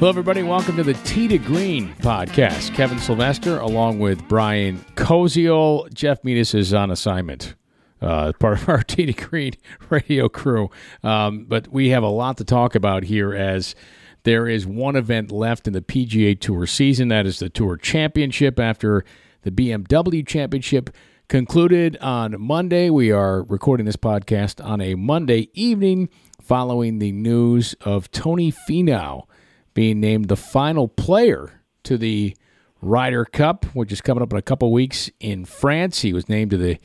Hello, everybody. Welcome to the Tee to Green podcast. Kevin Sylvester, along with Brian Koziol. Jeff Metis is on assignment, uh, part of our Tee to Green radio crew. Um, but we have a lot to talk about here as there is one event left in the PGA Tour season. That is the Tour Championship after the BMW Championship concluded on Monday. We are recording this podcast on a Monday evening following the news of Tony Finau being named the final player to the Ryder Cup, which is coming up in a couple weeks in France. He was named to the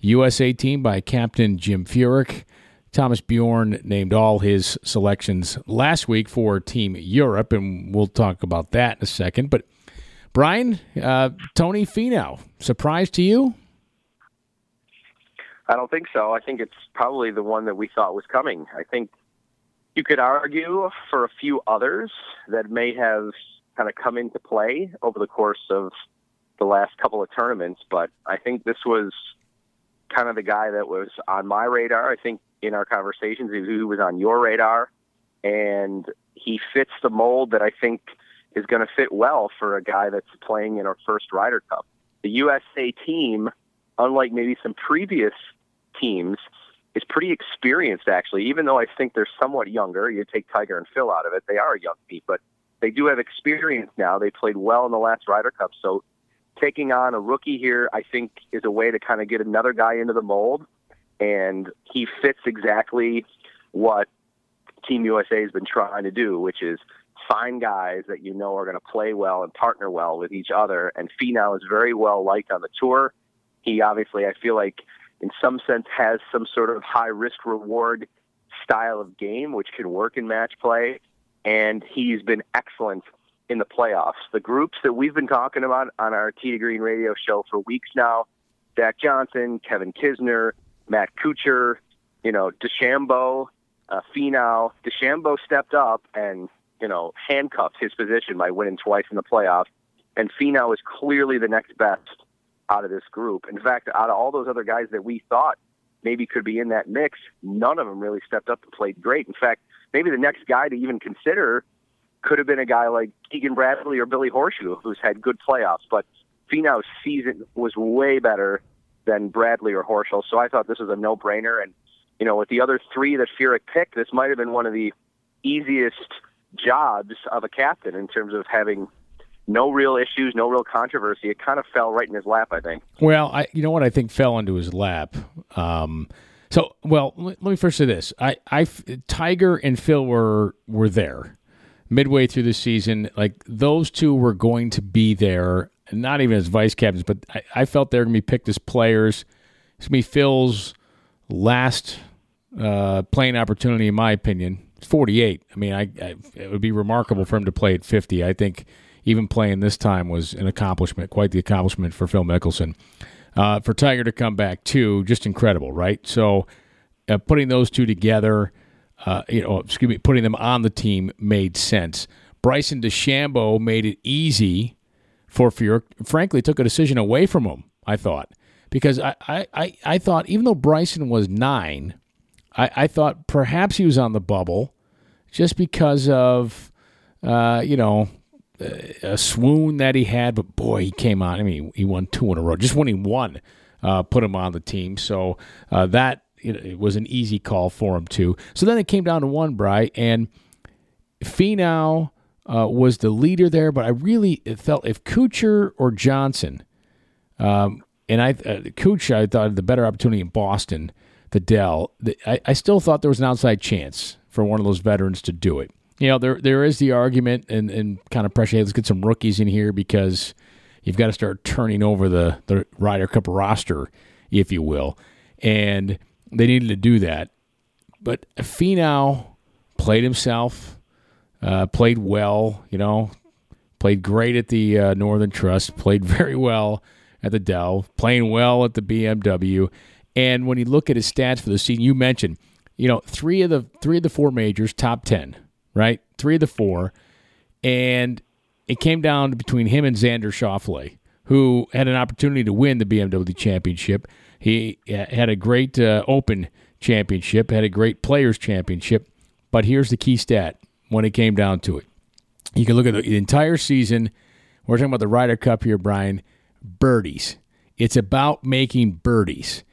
USA team by Captain Jim Furyk. Thomas Bjorn named all his selections last week for Team Europe, and we'll talk about that in a second. But Brian, uh, Tony Finau, surprise to you? I don't think so. I think it's probably the one that we thought was coming. I think you could argue for a few others that may have kind of come into play over the course of the last couple of tournaments, but I think this was kind of the guy that was on my radar. I think in our conversations, he was on your radar, and he fits the mold that I think is going to fit well for a guy that's playing in our first Ryder Cup. The USA team, unlike maybe some previous teams, is pretty experienced actually. Even though I think they're somewhat younger, you take Tiger and Phil out of it, they are a young team, but they do have experience now. They played well in the last Ryder Cup, so taking on a rookie here, I think, is a way to kind of get another guy into the mold, and he fits exactly what Team USA has been trying to do, which is find guys that you know are going to play well and partner well with each other. And Finau is very well liked on the tour. He obviously, I feel like in some sense has some sort of high risk reward style of game, which can work in match play. And he's been excellent in the playoffs. The groups that we've been talking about on our Tee to Green radio show for weeks now, Zach Johnson, Kevin Kisner, Matt Kuchar, you know, DeChambeau, uh, Finau. DeChambeau stepped up and, you know, handcuffed his position by winning twice in the playoffs. And Finau is clearly the next best out of this group. In fact, out of all those other guys that we thought maybe could be in that mix, none of them really stepped up and played great. In fact, maybe the next guy to even consider could have been a guy like Keegan Bradley or Billy Horschel, who's had good playoffs. But Finau's season was way better than Bradley or Horschel, so I thought this was a no-brainer. And you know, with the other three that Furyk picked, this might have been one of the easiest jobs of a captain in terms of having no real issues, no real controversy. It kind of fell right in his lap, I think. Well, I, you know what I think fell into his lap. Um, so, well, let me first say this: I, I, Tiger and Phil were were there midway through the season. Like those two were going to be there, not even as vice captains, but I, I felt they were going to be picked as players. It's going to be Phil's last uh, playing opportunity, in my opinion. 48. I mean, I, I, it would be remarkable for him to play at 50. I think even playing this time was an accomplishment, quite the accomplishment for Phil Mickelson. Uh, for Tiger to come back too, just incredible, right? So uh, putting those two together, uh, you know, excuse me, putting them on the team made sense. Bryson DeChambeau made it easy for Furyk. Frankly, took a decision away from him. I thought because I, I, I thought even though Bryson was nine, I, I thought perhaps he was on the bubble just because of uh, you know a swoon that he had, but boy, he came on. I mean, he won two in a row. Just winning one uh, put him on the team. So uh, that it was an easy call for him too. So then it came down to one, Bry, and Finau uh, was the leader there. But I really felt if Kuchar or Johnson, um, and I uh, Kuchar, I thought the better opportunity in Boston, the Dell. The, I, I still thought there was an outside chance for one of those veterans to do it you know, there there is the argument and, and kind of pressure. Hey, let's get some rookies in here because you've got to start turning over the the Ryder Cup roster, if you will, and they needed to do that. But Finau played himself, uh, played well. You know, played great at the uh, Northern Trust, played very well at the Dell, playing well at the BMW. And when you look at his stats for the season, you mentioned, you know, three of the three of the four majors, top ten right? Three of the four. And it came down between him and Xander Schauffele, who had an opportunity to win the BMW championship. He had a great uh, Open championship, had a great Players championship. But here's the key stat when it came down to it You can look at the entire season. We're talking about the Ryder Cup here, Brian. Birdies. It's about making birdies.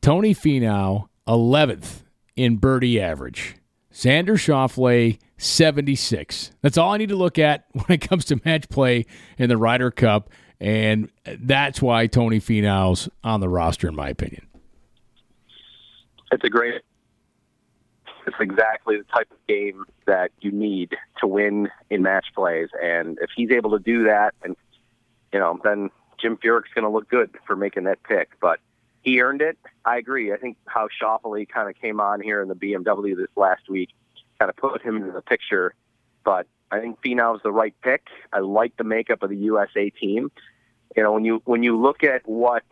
Tony Finau, 11th in birdie average. Xander Schauffele, 76. That's all I need to look at when it comes to match play in the Ryder Cup. And that's why Tony Finau's on the roster, in my opinion. It's a great. It's exactly the type of game that you need to win in match plays, and if he's able to do that, and you know, then Jim Furyk's going to look good for making that pick. But he earned it. I agree. I think how Schauffele kind of came on here in the BMW this last week kind of put him in the picture. But I think Finau's the right pick. I like the makeup of the USA team. You know, when you when you look at what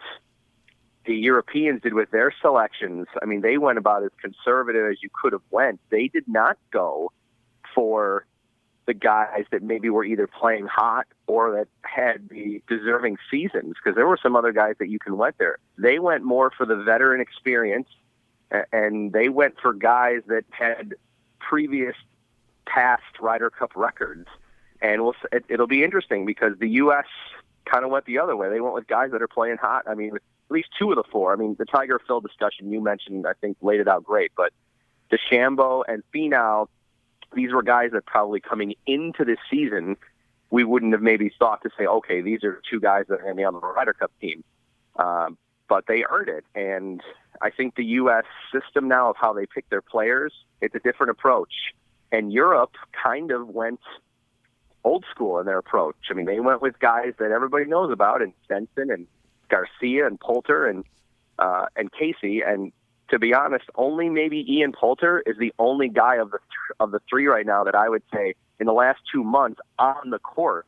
the Europeans did with their selections, I mean, they went about as conservative as you could have went. They did not go for the guys that maybe were either playing hot or that had the deserving seasons because there were some other guys that you can went there. They went more for the veteran experience and they went for guys that had previous past Ryder Cup records. And we'll, it, it'll be interesting because the U.S. kind of went the other way. They went with guys that are playing hot. I mean, at least two of the four. I mean, the Tiger Phil discussion you mentioned, I think, laid it out great. But DeChambeau and Finau, these were guys that probably coming into this season, we wouldn't have maybe thought to say, okay, these are two guys that are going to be on the Ryder Cup team. Um, but they earned it. And I think the U.S. system now of how they pick their players, it's a different approach. And Europe kind of went old school in their approach. I mean, they went with guys that everybody knows about, and Stenson and Garcia and Poulter and uh, and Casey. And to be honest, only maybe Ian Poulter is the only guy of the th- of the three right now that I would say in the last two months on the court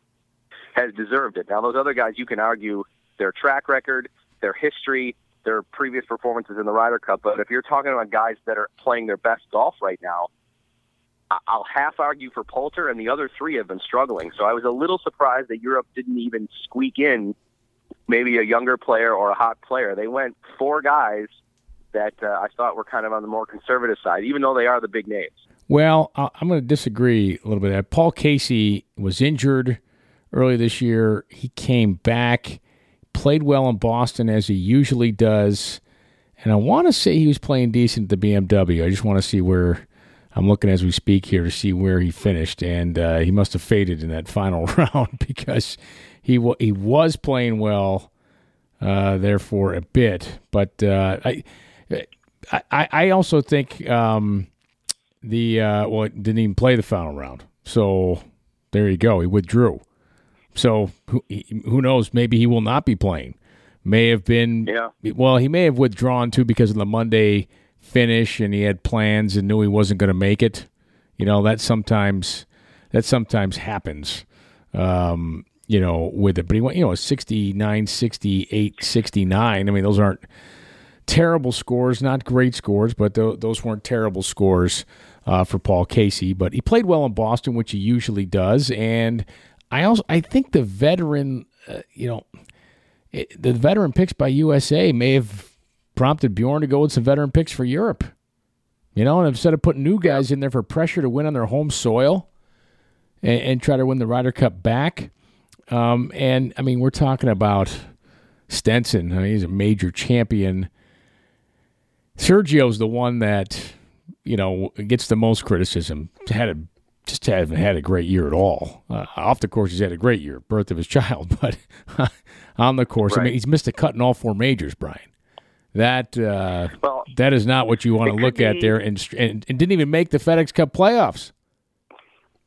has deserved it. Now, those other guys, you can argue their track record, their history, their previous performances in the Ryder Cup. But if you're talking about guys that are playing their best golf right now, I'll half argue for Poulter, and the other three have been struggling. So I was a little surprised that Europe didn't even squeak in maybe a younger player or a hot player. They went four guys that uh, I thought were kind of on the more conservative side, even though they are the big names. Well, I'm going to disagree a little bit. Paul Casey was injured early this year. He came back, played well in Boston as he usually does. And I want to say he was playing decent at the BMW. I just want to see where I'm looking as we speak here to see where he finished, and uh, he must have faded in that final round because he w- he was playing well uh, there for a bit. But uh, I, I I also think um, the uh, well didn't even play the final round, so there you go. He withdrew. So who who knows? Maybe he will not be playing. May have been. Yeah. Well, he may have withdrawn too because of the Monday finish and he had plans and knew he wasn't going to make it. You know, that sometimes that sometimes happens. Um, you know, with it. But he went, you know, 69, 68, 69. I mean, those aren't terrible scores, not great scores, but th- those weren't terrible scores uh, for Paul Casey. But he played well in Boston, which he usually does. And I also I think the veteran, uh, you know, it, the veteran picks by USA may have prompted Bjorn to go with some veteran picks for Europe. You know, and instead of putting new guys in there for pressure to win on their home soil and, and try to win the Ryder Cup back. Um, and I mean, we're talking about Stenson. I mean, he's a major champion. Sergio's the one that you know gets the most criticism. Had a just haven't had a great year at all. Uh, off the course, he's had a great year, birth of his child, but on the course, right. I mean, he's missed a cut in all four majors, Brian. That uh, well, that is not what you want to look be, at there, and, and, and didn't even make the FedEx Cup playoffs.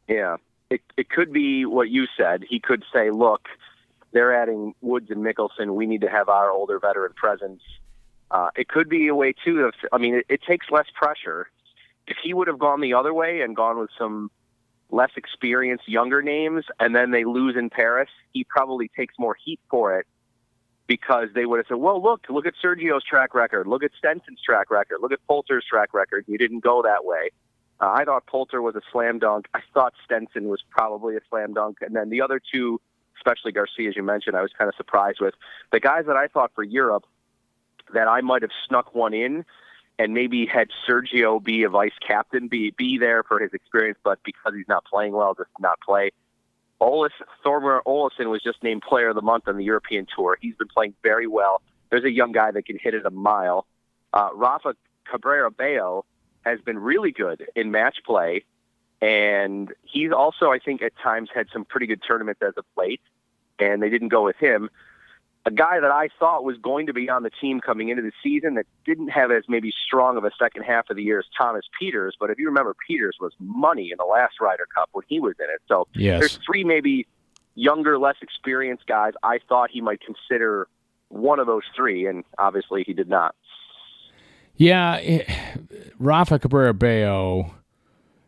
Yeah, it it could be what you said. He could say, "Look, they're adding Woods and Mickelson. We need to have our older veteran presence." Uh, it could be a way too. Of, I mean, it, it takes less pressure. If he would have gone the other way and gone with some less experienced younger names, and then they lose in Paris, he probably takes more heat for it because they would have said, "Well, look, look at Sergio's track record, look at Stenson's track record, look at Poulter's track record. You didn't go that way." Uh, I thought Poulter was a slam dunk. I thought Stenson was probably a slam dunk, and then the other two, especially Garcia, as you mentioned, I was kind of surprised with the guys that I thought for Europe that I might have snuck one in. and maybe had Sergio be a vice captain, be be there for his experience, but because he's not playing well, just not play. Olis, Thorbjorn Olesen was just named Player of the Month on the European Tour. He's been playing very well. There's a young guy that can hit it a mile. Uh, Rafa Cabrera Bello has been really good in match play, and he's also, I think, at times had some pretty good tournaments as of late, and they didn't go with him a guy that I thought was going to be on the team coming into the season that didn't have as maybe strong of a second half of the year as Thomas Pieters. But if you remember, Pieters was money in the last Ryder Cup when he was in it. So yes. there's three maybe younger, less experienced guys. I thought he might consider one of those three, and obviously he did not. Yeah, it, Rafa Cabrera Bello,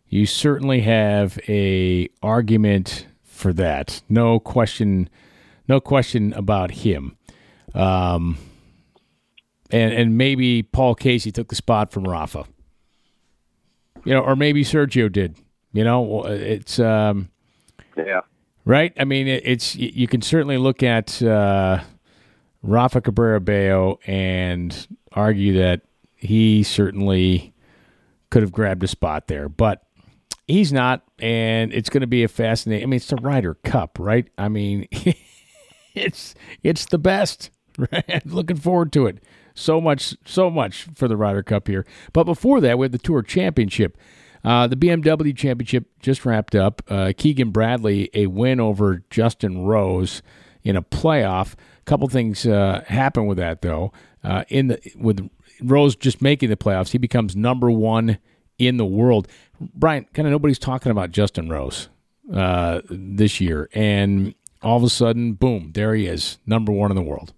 you certainly have a argument for that. No question no question about him. Um, and and maybe Paul Casey took the spot from Rafa. You know, or maybe Sergio did. You know, it's um, yeah, right. I mean, it, it's you can certainly look at uh, Rafa Cabrera Bello and argue that he certainly could have grabbed a spot there, but he's not, and it's going to be a fascinating. I mean, it's the Ryder Cup, right? I mean. it's it's the best. Looking forward to it. So much, so much for the Ryder Cup here. But before that, we have the Tour Championship. Uh, the BMW Championship just wrapped up. Uh, Keegan Bradley a win over Justin Rose in a playoff. A couple things uh, happen with that though. Uh, in the with Rose just making the playoffs, he becomes number one in the world. Brian, kind of nobody's talking about Justin Rose uh, this year, and all of a sudden, boom, there he is, number one in the world.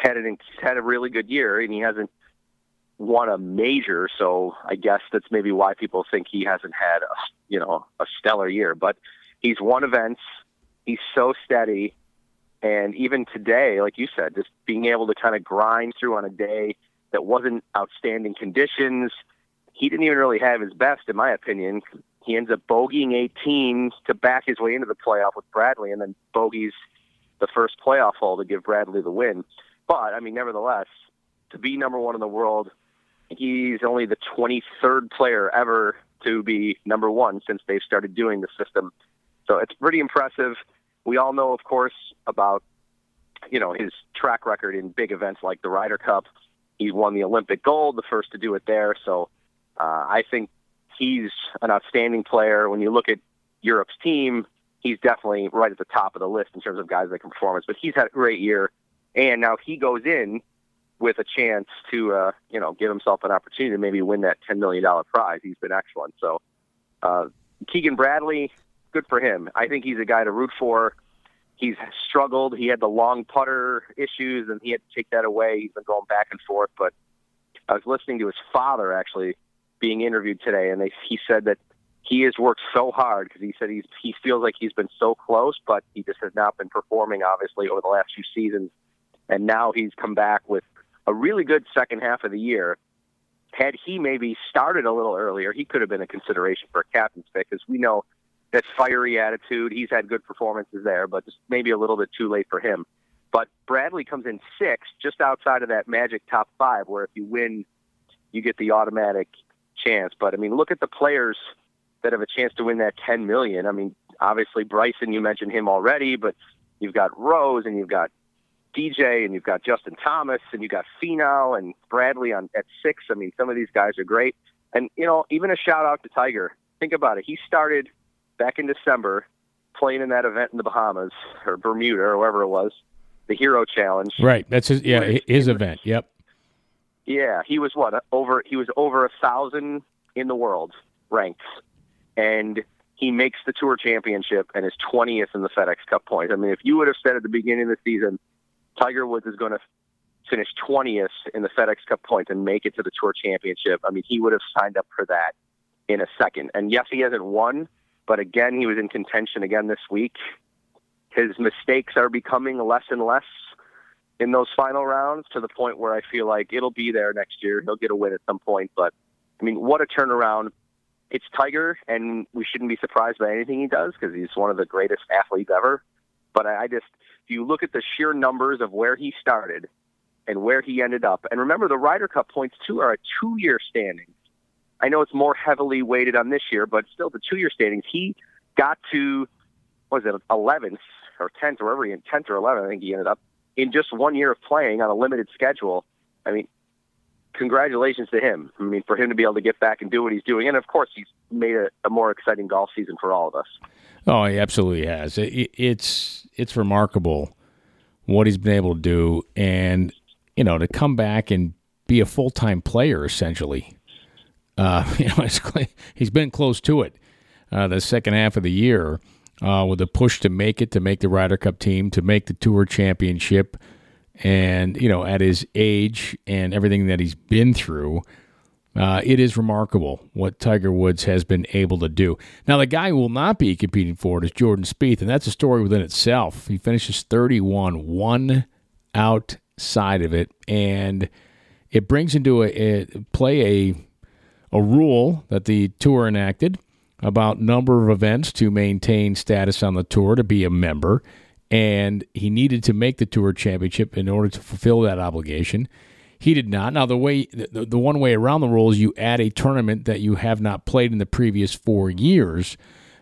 Had an had a really good year, and he hasn't won a major, so I guess that's maybe why people think he hasn't had a you know a stellar year. But he's won events. He's so steady, and even today, like you said, just being able to kind of grind through on a day that wasn't outstanding conditions. He didn't even really have his best, in my opinion. He ends up bogeying 18 to back his way into the playoff with Bradley, and then bogeys the first playoff hole to give Bradley the win. But I mean, nevertheless, to be number one in the world, he's only the 23rd player ever to be number one since they've started doing the system. So it's pretty impressive. We all know, of course, about you know his track record in big events like the Ryder Cup. He won the Olympic gold, the first to do it there. So uh, I think he's an outstanding player. When you look at Europe's team, he's definitely right at the top of the list in terms of guys that can perform. But he's had a great year, and now he goes in with a chance to, uh, you know, give himself an opportunity to maybe win that ten million dollar prize. He's been excellent. So, uh, Keegan Bradley, good for him. I think he's a guy to root for. He's struggled. He had the long putter issues, and he had to take that away. He's been going back and forth. But I was listening to his father actually being interviewed today, and they, he said that he has worked so hard because he said he's he feels like he's been so close, but he just has not been performing obviously over the last few seasons, and now he's come back with a really good second half of the year. Had he maybe started a little earlier, he could have been a consideration for a captain's pick because we know that fiery attitude. He's had good performances there, but just maybe a little bit too late for him. But Bradley comes in sixth, just outside of that magic top five, where if you win, you get the automatic chance. But I mean, look at the players that have a chance to win that 10 million. I mean, obviously Bryson, you mentioned him already, but you've got Rose and you've got DJ and you've got Justin Thomas and you've got Finau and Bradley on at six. I mean, some of these guys are great. And you know, even a shout out to Tiger. Think about it. He started back in December playing in that event in the Bahamas or Bermuda or wherever it was, the Hero Challenge. Right. That's his yeah his event. Yep. Yeah, he was what over. He was over a thousand in the world ranks, and he makes the Tour Championship and is twentieth in the FedEx Cup points. I mean, if you would have said at the beginning of the season, Tiger Woods is going to finish twentieth in the FedEx Cup points and make it to the Tour Championship, I mean, he would have signed up for that in a second. And yes, he hasn't won, but again, he was in contention again this week. His mistakes are becoming less and less in those final rounds to the point where I feel like it'll be there next year. He'll get a win at some point. But I mean, what a turnaround! It's Tiger, and we shouldn't be surprised by anything he does because he's one of the greatest athletes ever. But I, just, if you look at the sheer numbers of where he started and where he ended up. And remember, the Ryder Cup points too are a two-year standing. I know it's more heavily weighted on this year, but still the two-year standings. He got to was it 11th or 10th or wherever he 10th or 11th. I think he ended up in just one year of playing on a limited schedule. I mean, congratulations to him. I mean, for him to be able to get back and do what he's doing, and of course, he's made a, a more exciting golf season for all of us. Oh, he absolutely has. It, it's it's remarkable what he's been able to do, and you know, to come back and be a full time player essentially. Uh, you know, he's been close to it uh, the second half of the year uh, with a push to make it, to make the Ryder Cup team, to make the Tour Championship. And, you know, at his age and everything that he's been through, uh, it is remarkable what Tiger Woods has been able to do. Now, the guy who will not be competing for it is Jordan Spieth, and that's a story within itself. He finishes 31, one outside of it, and it brings into a, a play a a rule that the tour enacted about number of events to maintain status on the tour to be a member and he needed to make the tour championship in order to fulfill that obligation. He did not. Now the way the, the one way around the rule is you add a tournament that you have not played in the previous four years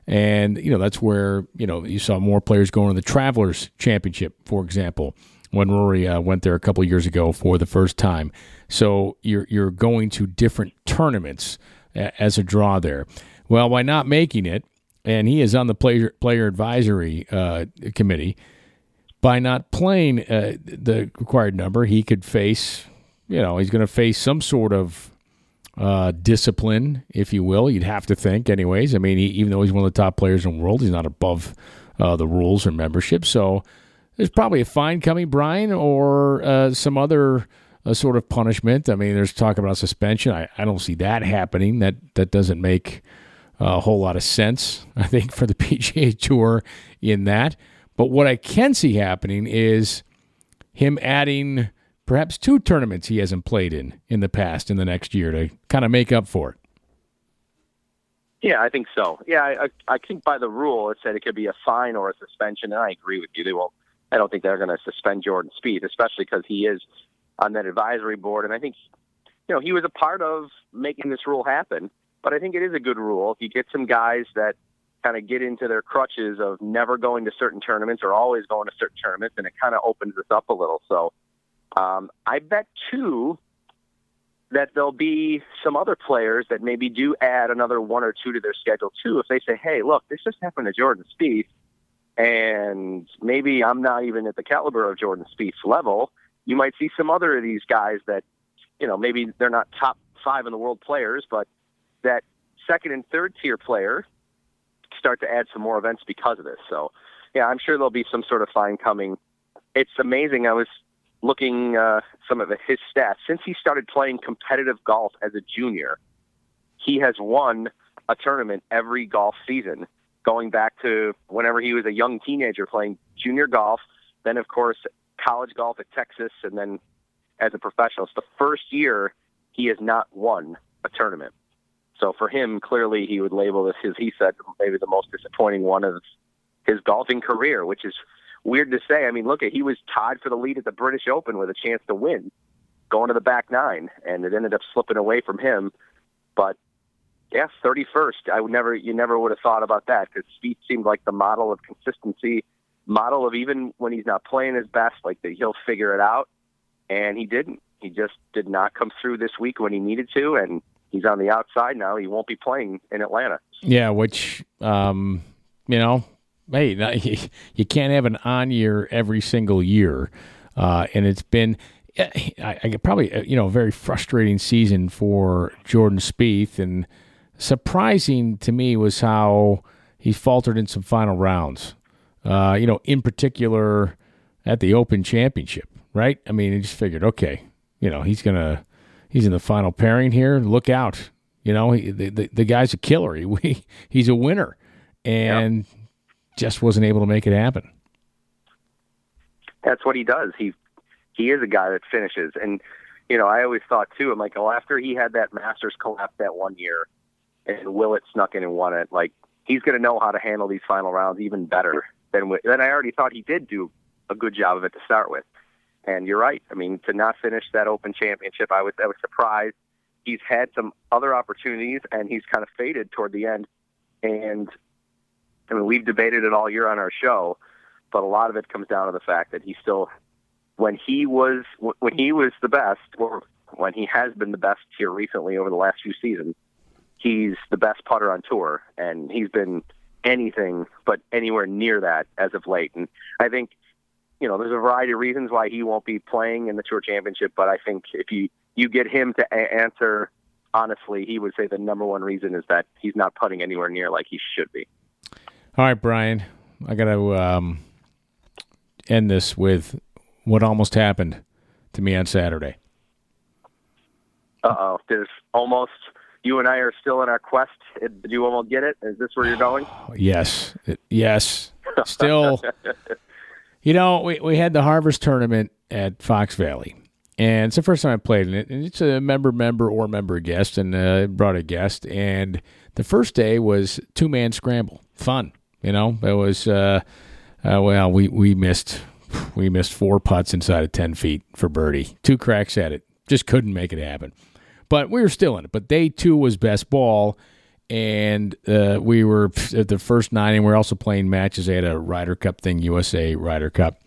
and you know that's where you know you saw more players going to the travelers championship for example when rory uh, went there a couple years ago for the first time. So you're you're going to different tournaments as a draw there well, by not making it, and he is on the player player advisory uh, committee, by not playing uh, the required number, he could face, you know, he's going to face some sort of uh, discipline, if you will. You'd have to think, anyways. I mean, he, even though he's one of the top players in the world, he's not above uh, the rules or membership. So there's probably a fine coming, Brian, or uh, some other uh, sort of punishment. I mean, there's talk about suspension. I, I don't see that happening. That that doesn't make a whole lot of sense, I think, for the PGA Tour in that. But what I can see happening is him adding perhaps two tournaments he hasn't played in in the past in the next year to kind of make up for it. Yeah, I think so. Yeah, I, I think by the rule it said it could be a fine or a suspension, and I agree with you. They won't. I don't think they're going to suspend Jordan Spieth, especially because he is on that advisory board, and I think you know he was a part of making this rule happen. But I think it is a good rule. If you get some guys that kind of get into their crutches of never going to certain tournaments or always going to certain tournaments, and it kind of opens this up a little. So um, I bet too that there'll be some other players that maybe do add another one or two to their schedule too. If they say, "Hey, look, this just happened to Jordan Spieth, and maybe I'm not even at the caliber of Jordan Spieth's level," you might see some other of these guys that, you know, maybe they're not top five in the world players, but that second and third tier player start to add some more events because of this. So, yeah, I'm sure there'll be some sort of fine coming. It's amazing. I was looking uh, some of his stats since he started playing competitive golf as a junior. He has won a tournament every golf season, going back to whenever he was a young teenager playing junior golf. Then, of course, college golf at Texas, and then as a professional. It's the first year he has not won a tournament. So for him, clearly he would label this, as he said, maybe the most disappointing one of his golfing career, which is weird to say. I mean, look at he was tied for the lead at the British Open with a chance to win, going to the back nine, and it ended up slipping away from him. But yeah, thirty first. I would never, you never would have thought about that because Spieth seemed like the model of consistency, model of even when he's not playing his best, like that he'll figure it out, and he didn't. He just did not come through this week when he needed to, and he's on the outside now. He won't be playing in Atlanta. Yeah, which um, you know, hey, you can't have an on year every single year, uh, and it's been. I, I probably uh, you know a very frustrating season for Jordan Spieth, and surprising to me was how he faltered in some final rounds. Uh, you know, in particular at the Open Championship, right? I mean, he just figured, okay, you know, he's gonna he's in the final pairing here. Look out. You know, he, the, the, the guy's a killer. He, he's a winner and yep. just wasn't able to make it happen. That's what he does. He he is a guy that finishes. And, you know, I always thought too, I'm like, well, after he had that Masters collapse that one year and Willett snuck in and won it, like, he's going to know how to handle these final rounds even better than, than I already thought he did do a good job of it to start with. And you're right. I mean, to not finish that Open Championship, I was I was surprised. He's had some other opportunities, and he's kind of faded toward the end. And I mean, we've debated it all year on our show, but a lot of it comes down to the fact that he still, when he was when he was the best, or when he has been the best here recently over the last few seasons, he's the best putter on tour, and he's been anything but anywhere near that as of late. And I think, you know, there's a variety of reasons why he won't be playing in the Tour Championship, but I think if you you get him to a- answer honestly, he would say the number one reason is that he's not putting anywhere near like he should be. All right, Brian, I got to um, end this with what almost happened to me on Saturday. Uh oh, there's almost you and I are still in our quest. Did you almost get it? Is this where you're going? yes, it, yes. Still, you know, we we had the Harvest tournament at Fox Valley, and it's the first time I played in it. And it's a member, member, or member guest, and uh, brought a guest. And the first day was two man scramble, fun. You know, it was. Uh, uh, well, we we missed we missed four putts inside of ten feet for birdie, two cracks at it. Just couldn't make it happen but we were still in it. But day two was best ball, and uh, we were at the first nine, and we are also playing matches. They had a Ryder Cup thing, USA Ryder Cup,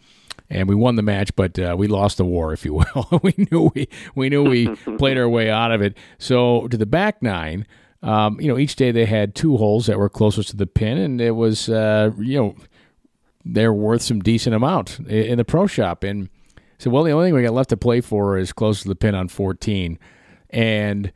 and we won the match, but uh, we lost the war, if you will. we knew we we knew we played our way out of it. So to the back nine. Um, you know, each day they had two holes that were closest to the pin, and it was, uh, you know, they're worth some decent amount in the pro shop. And so, well, the only thing we got left to play for is close to the pin on 14. And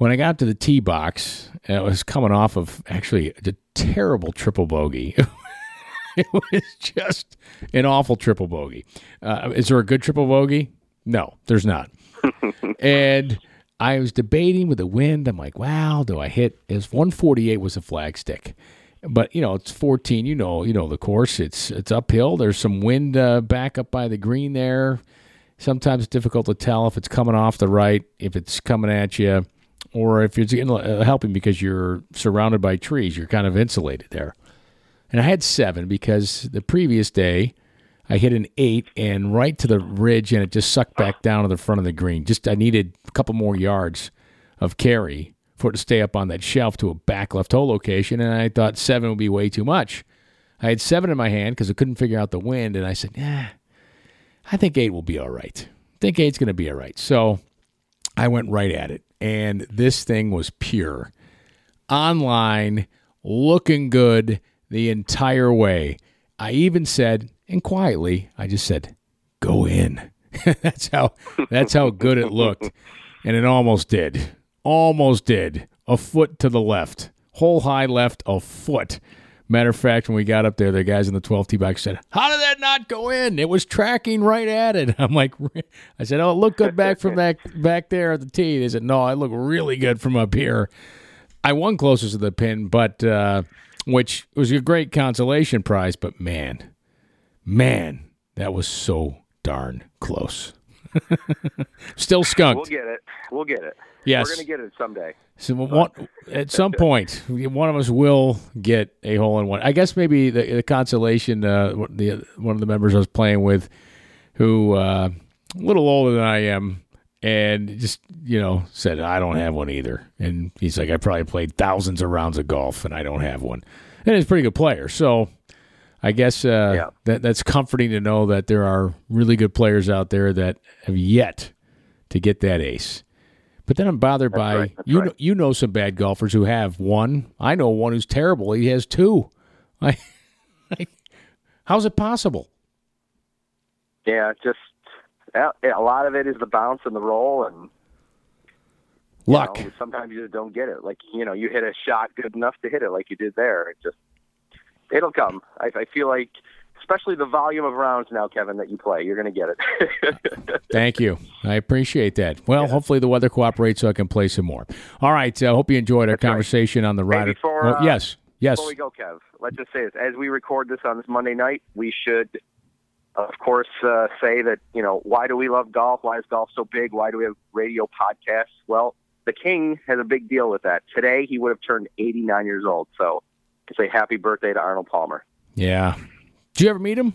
when I got to the tee box, I was coming off of actually a terrible triple bogey. it was just an awful triple bogey. Uh, is there a good triple bogey? No, there's not. and I was debating with the wind. I'm like, wow, do I hit? Is 148 was a flagstick, but you know it's 14. You know, you know the course. It's it's uphill. There's some wind uh, back up by the green there. Sometimes it's difficult to tell if it's coming off the right, if it's coming at you, or if it's uh, helping because you're surrounded by trees. You're kind of insulated there. And I had seven because the previous day I hit an eight and right to the ridge, and it just sucked back down to the front of the green. Just I needed a couple more yards of carry for it to stay up on that shelf to a back left hole location, and I thought seven would be way too much. I had seven in my hand because I couldn't figure out the wind, and I said, "Yeah." I think eight will be all right. I think eight's going to be all right. So I went right at it. And this thing was pure. Online, looking good the entire way. I even said, and quietly, I just said, go in. that's how that's how good it looked. And it almost did. Almost did. A foot to the left. Hole high left, a foot. Matter of fact, when we got up there, the guys in the 12 tee box said, How did that not go in? It was tracking right at it. I'm like, I said, Oh, it looked good back from back, back there at the tee. They said, No, I look really good from up here. I won closest to the pin, but uh, which was a great consolation prize. But man, man, that was so darn close. Still skunked. We'll get it. We'll get it. Yes. We're going to get it someday. So one, at some point, one of us will get a hole in one. I guess maybe the, the consolation, uh, the one of the members I was playing with, who uh, a little older than I am, and just you know said I don't have one either. And he's like, I probably played thousands of rounds of golf, and I don't have one. And he's a pretty good player, so I guess uh, yeah. that that's comforting to know that there are really good players out there that have yet to get that ace. But then I'm bothered That's by right. you. Right. Know, you know some bad golfers who have one. I know one who's terrible. He has two. I, I, how's it possible? Yeah, just a lot of it is the bounce and the roll and luck. Know, sometimes you just don't get it. Like you know, you hit a shot good enough to hit it, like you did there. It just it'll come. I, I feel like especially the volume of rounds now, Kevin, that you play. You're going to get it. Thank you. I appreciate that. Well, yeah. hopefully the weather cooperates so I can play some more. All right. I uh, hope you enjoyed our That's conversation right. on the Ryder. Before, well, uh, yes. Yes. Before we go, Kev, let's just say this. As we record this on this Monday night, we should, of course, uh, say that, you know, why do we love golf? Why is golf so big? Why do we have radio podcasts? Well, the King has a big deal with that. Today, he would have turned 89 years old. So, say happy birthday to Arnold Palmer. Yeah. Did you ever meet him?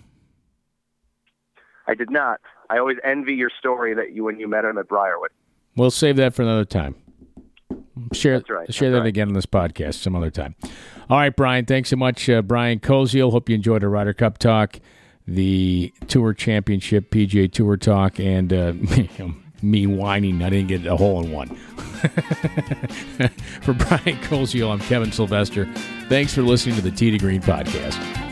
I did not. I always envy your story that you when you met him at Briarwood. We'll save that for another time. Share right, share that right. again on this podcast some other time. All right, Brian. Thanks so much, uh, Brian Koziel. Hope you enjoyed the Ryder Cup talk, the Tour Championship, PGA Tour talk, and uh, me whining I didn't get a hole in one. for Brian Koziel, I'm Kevin Sylvester. Thanks for listening to the Tee to Green podcast.